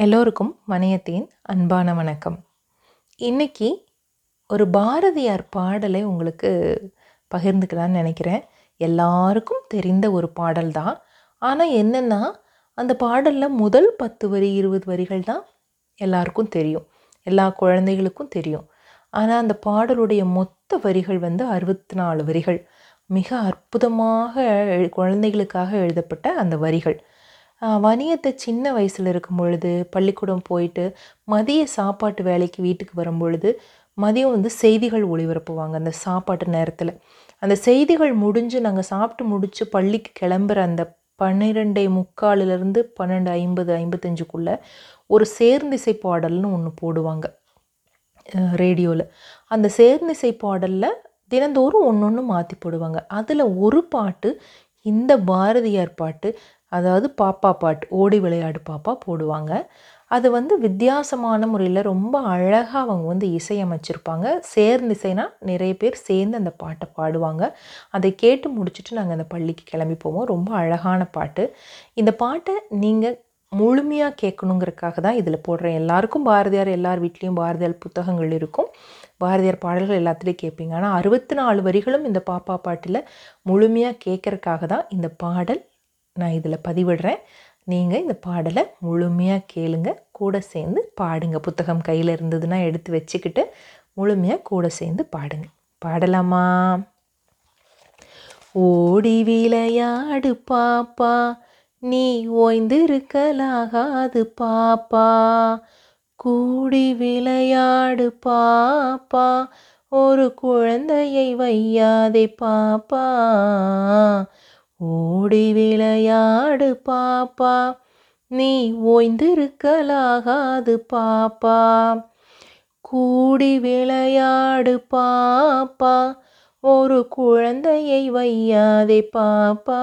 எல்லோருக்கும் மணியத்தின் அன்பான வணக்கம். இன்றைக்கி ஒரு பாரதியார் பாடலை உங்களுக்கு பகிர்ந்துக்கலான்னு நினைக்கிறேன். எல்லாருக்கும் தெரிந்த ஒரு பாடல் தான். ஆனால் என்னென்னா அந்த பாடலில் முதல் பத்து வரி இருபது வரிகள் தான் எல்லாருக்கும் தெரியும். எல்லா குழந்தைகளுக்கும் தெரியும். ஆனால் அந்த பாடலுடைய மொத்த வரிகள் வந்து அறுபத்தி நாலு வரிகள். மிக அற்புதமாக எழு- குழந்தைகளுக்காக எழுதப்பட்ட அந்த வரிகள். வணிகத்தை சின்ன வயசில் இருக்கும் பொழுது பள்ளிக்கூடம் போயிட்டு மதிய சாப்பாட்டு வேலைக்கு வீட்டுக்கு வரும் பொழுது மதியம் வந்து செய்திகள் ஒளிபரப்புவாங்க அந்த சாப்பாட்டு நேரத்தில். அந்த செய்திகள் முடிஞ்சு நாங்கள் சாப்பிட்டு முடித்து பள்ளிக்கு கிளம்புற அந்த பன்னிரெண்டே முக்காலிலிருந்து பன்னெண்டு ஐம்பது ஐம்பத்தஞ்சுக்குள்ளே ஒரு சேர்ந்திசை பாடல்னு ஒன்று போடுவாங்க ரேடியோவில் அந்த சேர்ந்திசை பாடலில் தினந்தோறும் ஒன்று ஒன்று மாற்றி போடுவாங்க. அதில் ஒரு பாட்டு இந்த பாரதியார் பாட்டு அதாவது பாப்பா பாட்டு ஓடி விளையாடு பாப்பா போடுவாங்க. அது வந்து வித்தியாசமான முறையில் ரொம்ப அழகாக அவங்க வந்து இசையமைச்சிருப்பாங்க. சேர்ந்திசைனா நிறைய பேர் சேர்ந்து அந்த பாட்டை பாடுவாங்க. அதை கேட்டு முடிச்சுட்டு நாங்கள் அந்த பள்ளிக்கு கிளம்பி போவோம். ரொம்ப அழகான பாட்டு. இந்த பாட்டை நீங்கள் முழுமையாக கேட்கணுங்கிறதுக்காக தான் இதில் போடுறேன். எல்லாருக்கும் பாரதியார் எல்லார் வீட்லேயும் பாரதியார் புத்தகங்கள் இருக்கும். பாரதியார் பாடல்கள் எல்லாத்துலேயும் கேட்பீங்க. ஆனால் அறுபத்தி நாலு வரிகளும் இந்த பாப்பா பாட்டில் முழுமையாக கேட்குறக்காக தான் இந்த பாடல் நான் இதில் பதிவிடுறேன். நீங்கள் இந்த பாடலை முழுமையாக கேளுங்க. கூட சேர்ந்து பாடுங்க. புத்தகம் கையில் இருந்ததுன்னா எடுத்து வச்சுக்கிட்டு முழுமையாக கூட சேர்ந்து பாடுங்க. பாடலாமா? ஓடி விளையாடு பாப்பா. நீ ஓய்ந்திருக்கலாகாது பாப்பா. கூடி விளையாடு பாப்பா. ஒரு குழந்தையை வையாதே பாப்பா. ஓடி விளையாடு பாப்பா. நீ ஓய்ந்திருக்கலாகாது பாப்பா. கூடி விளையாடு பாப்பா. ஒரு குழந்தையை வையாதே பாப்பா.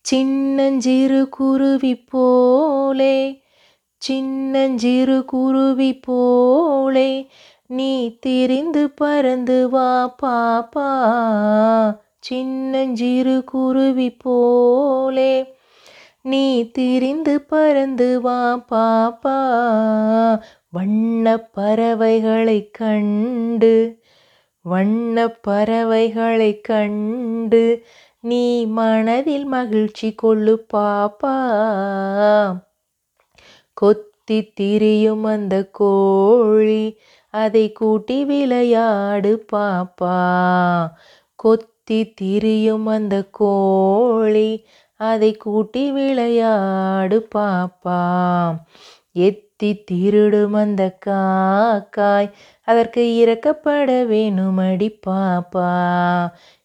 சின்னஞ்சிறு குருவி போலே சின்னஞ்சிறு குருவி போலே நீ திரிந்து பறந்து வா பாப்பா. சின்னஞ்சிறு குருவி போலே நீ திரிந்து பறந்து வா பாப்பா. வண்ண பறவைகளை கண்டு வண்ண பறவைகளை கண்டு நீ மனதில் மகிழ்ச்சி கொள்ளு பாப்பா. கொத்தி திரியும் அந்த கோழி அதை கூட்டி விளையாடு பாப்பா. கொத்தி திரியும் அந்த கோழி. அதை கூட்டி விளையாடு பாப்பா. எத்தி திருடும் அந்த காக்காய். அதற்கு இறக்கப்பட வேணுமடி பாப்பா.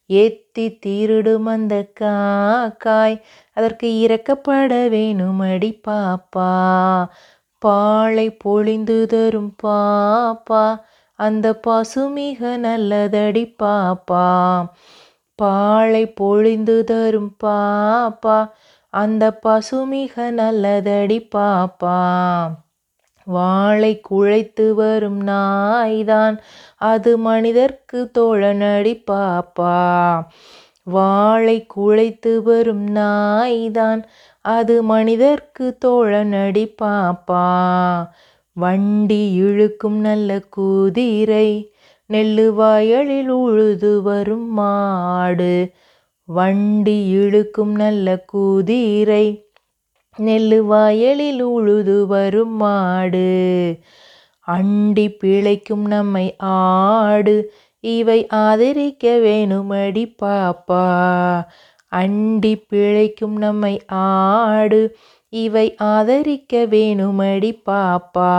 எத்தி திருடும் அந்த காக்காய். அதற்கு இறக்கப்பட வேணுமடி பாப்பா. பாலை பொழிந்து தரும் பாப்பா. அந்த பசு மிக நல்லதடி பாப்பா. பாழை பொழிந்து தரும் பாப்பா அந்த பசு மிக நல்லதடி பாப்பா. வாளை குழைத்து வரும் நாய்தான் அது மனிதர்க்கு தோழனடி பாப்பா. வாளை குழைத்து வரும் நாய்தான் அது மனிதர்க்கு தோழனடி பாப்பா. வண்டி இழுக்கும் நல்ல குதிரை நெல்லு வயலில் உழுது வரும் மாடு. வண்டி இழுக்கும் நல்ல குதிரை. நெல்லு வயலில் உழுது வரும் மாடு. அண்டி பிழைக்கும் நம்மை ஆடு. இவை ஆதரிக்க வேணுமடி பாப்பா. அண்டி பிழைக்கும் நம்மை ஆடு. இவை ஆதரிக்க வேணுமடி பாப்பா.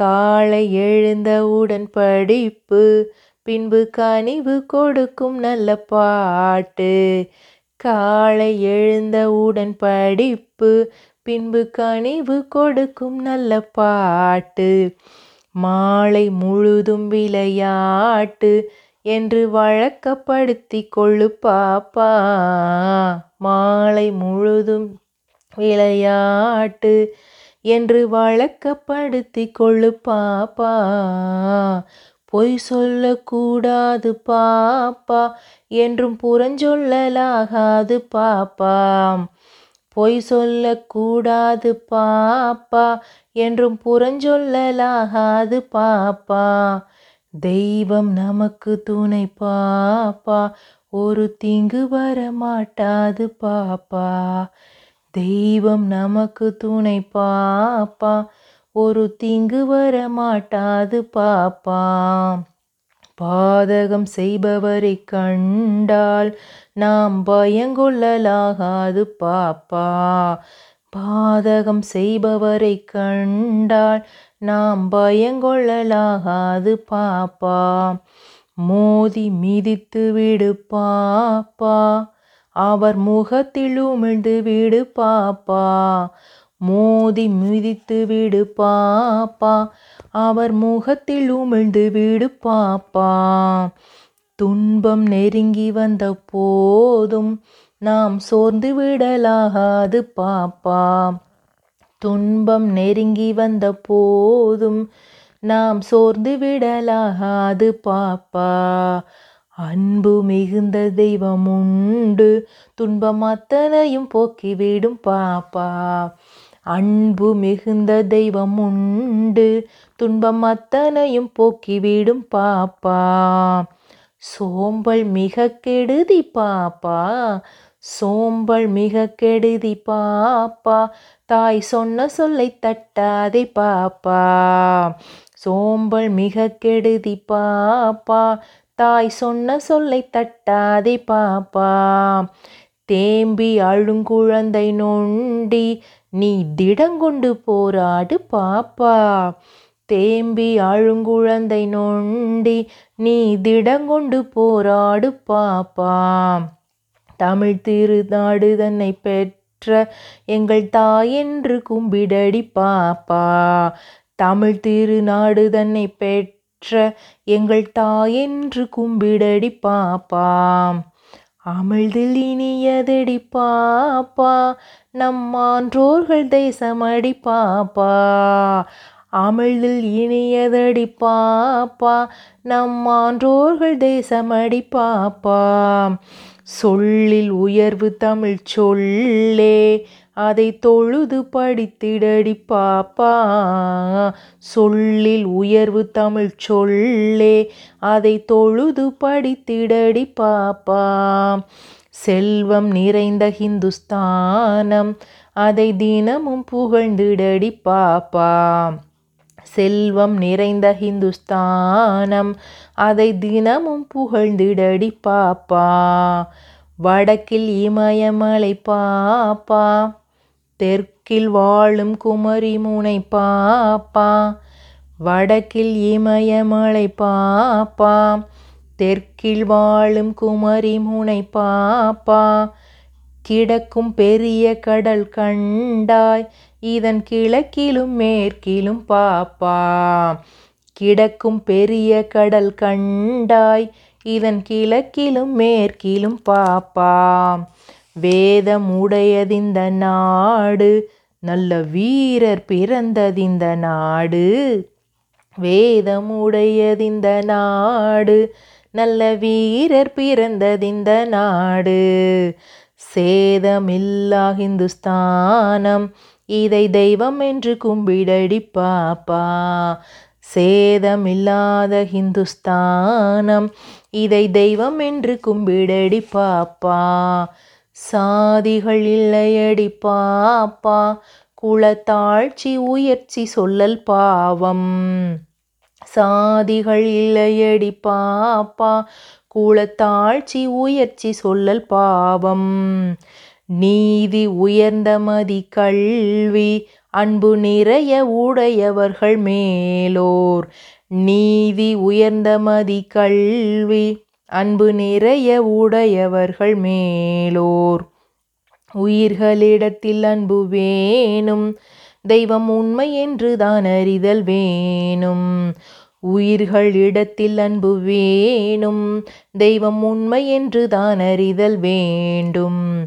காலை எழுந்தவுடன் படிப்பு பின்பு கனிவு கொடுக்கும் நல்ல பாட்டு. காலை எழுந்தவுடன் படிப்பு பின்பு கனிவு கொடுக்கும் நல்ல பாட்டு. மாலை முழுதும் விளையாட்டு என்று வழக்கப்படுத்தி கொள்ளு பாப்பா. மாலை முழுதும் விளையாட்டு என்று வழக்கப்படுத்தி கொள்ளு பாப்பா. பொய் சொல்லக்கூடாது பாப்பா. என்றும் புறஞ்சொல்லலாகாது பாப்பா. பொய் சொல்லக்கூடாது பாப்பா. என்றும் புறஞ்சொல்லலாகாது பாப்பா. தெய்வம் நமக்கு துணை பாப்பா. ஒரு தீங்கு வர மாட்டாது பாப்பா. தெய்வம் நமக்கு துணை பாப்பா. ஒரு தீங்கு வர மாட்டாது பாப்பா. பாதகம் செய்பவரை கண்டால் நாம் பயங்கொள்ளலாகாது பாப்பா. பாதகம் செய்பவரை கண்டால் நாம் பயங்கொள்ளலாகாது பாப்பா. மோதி மிதித்து விடு பாப்பா. அவர் முகத்தில் உமிழ்ந்து விடு பாப்பா. மோதி மிதித்து விடு பாப்பா. அவர் முகத்தில் உமிழ்ந்து விடு பாப்பா. துன்பம் நெருங்கி வந்த போதும் நாம் சோர்ந்து விடலாகாது பாப்பா. துன்பம் நெருங்கி வந்த போதும் நாம் சோர்ந்து விடலாகாது பாப்பா. அன்பு மிகுந்த தெய்வம் உண்டு துன்பம் அத்தனையும் போக்கிவிடும் பாப்பா. அன்பு மிகுந்த தெய்வம் உண்டு துன்பம் அத்தனையும் போக்கிவிடும் பாப்பா. சோம்பல் மிக கெடுதி பாப்பா. சோம்பல் மிக கெடுதி பாப்பா. தாய் சொன்ன சொல்லை தட்டாதே பாப்பா. சோம்பல் மிக கெடுதி பாப்பா. தாய் சொன்ன சொல்லை தட்டாதே பாப்பா. தேம்பி அழுங்குழந்தை நொண்டி நீ திடங்கொண்டு போராடு பாப்பா. தேம்பி அழுங்குழந்தை நொண்டி நீ திடங்கொண்டு போராடு பாப்பா. தமிழ் திருநாடு தன்னை பெற்ற எங்கள் தாயென்று கும்பிடடி பாப்பா. தமிழ் திருநாடு தன்னை பெற்ற எங்கள் தாயென்று கும்பிடடி பாப்பா. அமிழ்தில் இனியதடி பாப்பா. நம்மான்றோர்கள் தேசமடி பாப்பா. அமிழ்தில் இனியதடி பாப்பா. நம்மான்றோர்கள் தேசமடி பாப்பா. சொல்லில் உயர்வு தமிழ் சொல்லே. அதை தொழுது படித்திடடி பாப்பா. சொல்லில் உயர்வு தமிழ் சொல்லே அதை தொழுது படித்திடடி பாப்பா. செல்வம் நிறைந்த ஹிந்துஸ்தானம் அதை தினமும் புகழ்ந்திடடி பாப்பா. செல்வம் நிறைந்த ஹிந்துஸ்தானம் அதை தினமும் புகழ்ந்திடடி பாப்பா. வடக்கில் இமயமலை பாப்பா. தெற்கில் வாழும் குமரி முனை பாப்பா வடக்கில் இமயமலை பாப்பா தெற்கில் வாழும் குமரி முனை பாப்பா கிடக்கும் பெரிய கடல் கண்டாய் இதன் கிழக்கிலும் மேற்கிலும் பாப்பா கிடக்கும் பெரிய கடல் கண்டாய் இதன் கிழக்கிலும் மேற்கிலும் பாப்பா. வேதமுடையதிந்த நாடு நல்ல வீரர் பிறந்ததிந்த நாடு. வேதமுடையதிந்த நாடு நல்ல வீரர் பிறந்ததிந்த நாடு. சேதமில்லா ஹிந்துஸ்தானம் இதை தெய்வம் என்று கும்பிடடி பாப்பா. சேதமில்லாத ஹிந்துஸ்தானம் இதை தெய்வம் என்று கும்பிடடி பாப்பா. சாதிகள் இல்லையடி பாப்பா. குலத்தாழ்ச்சி உயர்ச்சி சொல்லல் பாவம். சாதிகள் இல்லையடி பாப்பா. குலத்தாழ்ச்சி உயர்ச்சி சொல்லல் பாவம். நீதி உயர்ந்த மதி கல்வி அன்பு நிறைய உடையவர்கள் மேலோர். நீதி உயர்ந்த மதி கல்வி அன்பு நிறைய உடையவர்கள் மேலோர். உயிர்களிடத்தில் அன்பு வேணும். தெய்வம் உண்மை என்று தான் அறிதல் வேணும். உயிர்களிடத்தில் அன்பு வேணும். தெய்வம் உண்மை என்று தான் அறிதல் வேண்டும்.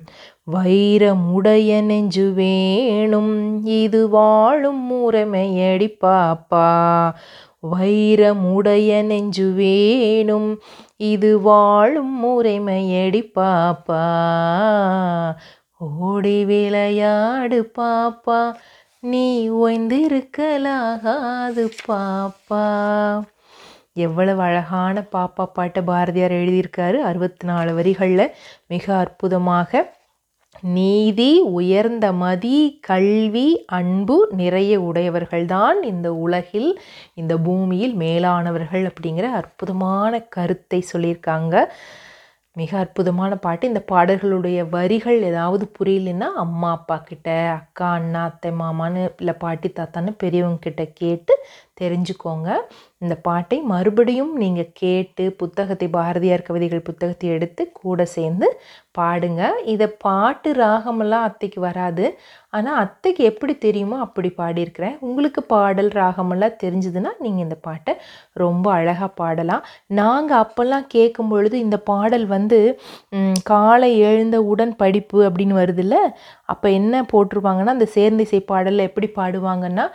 வைரமுடைய நெஞ்சு வேணும். இது வாழும் முறைமையடி பாப்பா. வைரமுடைய நெஞ்சு வேணும் இது வாழும் முறைமையடி பாப்பா. ஓடி விளையாடு பாப்பா. நீ ஓய்ந்திருக்கலாகாது பாப்பா. எவ்வளவு அழகான பாப்பா பாட்டை பாரதியார் எழுதியிருக்காரு. அறுபத்தி நாலு வரிகளில் மிக அற்புதமாக நீதி உயர்ந்த மதி கல்வி அன்பு நிறைய உடையவர்கள்தான் இந்த உலகில் இந்த பூமியில் மேலானவர்கள் அப்படிங்கிற அற்புதமான கருத்தை சொல்லியிருக்காங்க. மிக அற்புதமான பாட்டு. இந்த பாடல்களுடைய வரிகள் ஏதாவது புரியலன்னா அம்மா அப்பா கிட்ட அக்கா அண்ணா அத்தை மாமான்னு இல்லை பாட்டி தாத்தான்னு பெரியவங்க கிட்ட கேட்டு தெரிஞ்சுக்கோங்க. இந்த பாட்டை மறுபடியும் நீங்கள் கேட்டு புத்தகத்தை பாரதியார் கவிதைகள் புத்தகத்தை எடுத்து கூட சேர்ந்து பாடுங்க. இதை பாட்டு ராகமெல்லாம் அத்தைக்கு வராது. ஆனால் அத்தைக்கு எப்படி தெரியுமோ அப்படி பாடியிருக்கிறேன். உங்களுக்கு பாடல் ராகமெல்லாம் தெரிஞ்சதுன்னா நீங்கள் இந்த பாட்டை ரொம்ப அழகாக பாடலாம். நாங்கள் அப்போல்லாம் கேட்கும் பொழுது இந்த பாடல் வந்து காலை எழுந்த உடன் படிப்பு அப்படின்னு வருதுல்ல? அப்போ என்ன போட்டிருப்பாங்கன்னா அந்த சேர்ந்திசை பாடலில் எப்படி பாடுவாங்கன்னா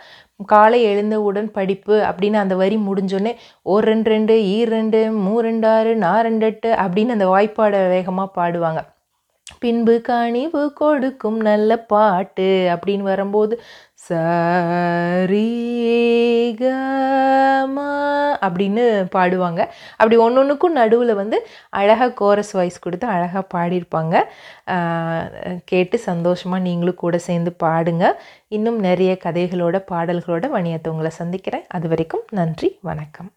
காலை எழுந்தவுடன் படிப்பு அப்படின்னு அந்த வரி முடிஞ்சோடனே ஓ ரெண்டு ரெண்டு ஈ ரெண்டு மூ ரெண்டு ஆறு நா ரெண்டு எட்டு அப்படின்னு அந்த வாய்ப்பாடை வேகமாக பாடுவாங்க. பின்பு கனிவு கொடுக்கும் நல்ல பாட்டு அப்படின்னு வரும்போது சரிகமா அப்படின்னு பாடுவாங்க. அப்படி ஒன்று ஒன்றுக்கும் நடுவில் வந்து அழகாக கோரஸ் வாய்ஸ் கொடுத்து அழகாக பாடியிருப்பாங்க. கேட்டு சந்தோஷமாக நீங்களும் கூட சேர்ந்து பாடுங்க. இன்னும் நிறைய கதைகளோட பாடல்களோட வணியத்தை உங்களை சந்திக்கிறேன். அது வரைக்கும் நன்றி வணக்கம்.